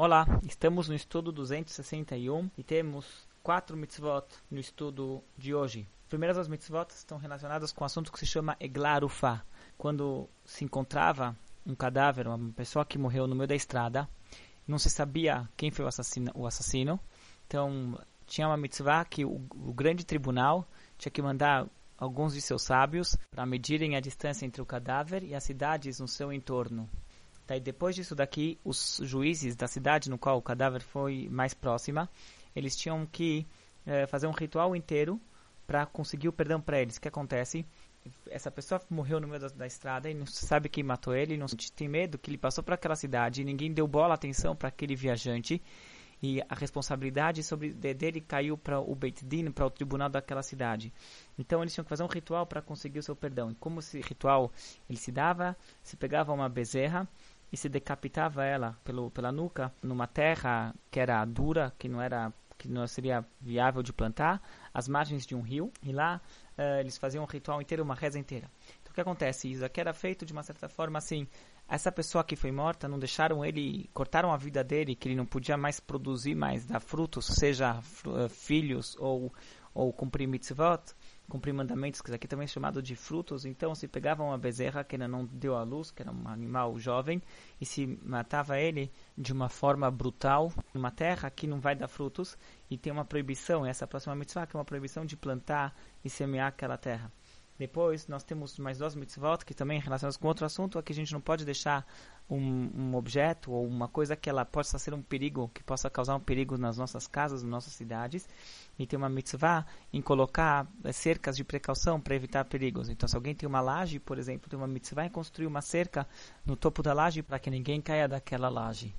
Olá, estamos no estudo 261 e temos quatro mitzvot no estudo de hoje. As primeiras duas mitzvot estão relacionadas com um assunto que se chama Eglarufa. Quando se encontrava um cadáver, uma pessoa que morreu no meio da estrada, não se sabia quem foi o assassino, o assassino. então tinha uma mitzvah que o, o grande tribunal tinha que mandar alguns de seus sábios para medirem a distância entre o cadáver e as cidades no seu entorno. Daí, depois disso daqui, os juízes da cidade no qual o cadáver foi mais próxima, eles tinham que é, fazer um ritual inteiro para conseguir o perdão para eles. O que acontece? Essa pessoa morreu no meio da, da, estrada e não sabe quem matou ele, não tem medo que ele passou para aquela cidade e ninguém deu bola atenção para aquele viajante e a responsabilidade sobre dele caiu para o Beit Din, para o tribunal daquela cidade. Então eles tinham que fazer um ritual para conseguir o seu perdão. E como esse ritual ele se dava, se pegava uma bezerra e se decapitava ela pelo, pela nuca numa terra que era dura, que não era que não seria viável de plantar, às margens de um rio, e lá uh, eles faziam um ritual inteiro, uma reza inteira. Então o que acontece? Isso aqui era feito de uma certa forma assim, essa pessoa que foi morta, não deixaram ele, cortaram a vida dele, que ele não podia mais produzir mais, dar frutos, seja uh, filhos ou, ou cumprir mitzvot, cumprir mandamentos, que aqui também é chamado de frutos. Então, se pegava uma bezerra que ainda não deu à luz, que era um animal jovem, e se matava ele de uma forma brutal, numa terra que não vai dar frutos, e tem uma proibição, essa próxima mitzvah, que é uma proibição de plantar e semear aquela terra. Depois, nós temos mais duas mitzvot que também relacionadas com outro assunto, é que a gente não pode deixar um, um, objeto ou uma coisa que ela possa ser um perigo, que possa causar um perigo nas nossas casas, nas nossas cidades. E tem uma mitzvah em colocar é, cercas de precaução para evitar perigos. Então, se alguém tem uma laje, por exemplo, tem uma mitzvah em construir uma cerca no topo da laje para que ninguém caia daquela laje.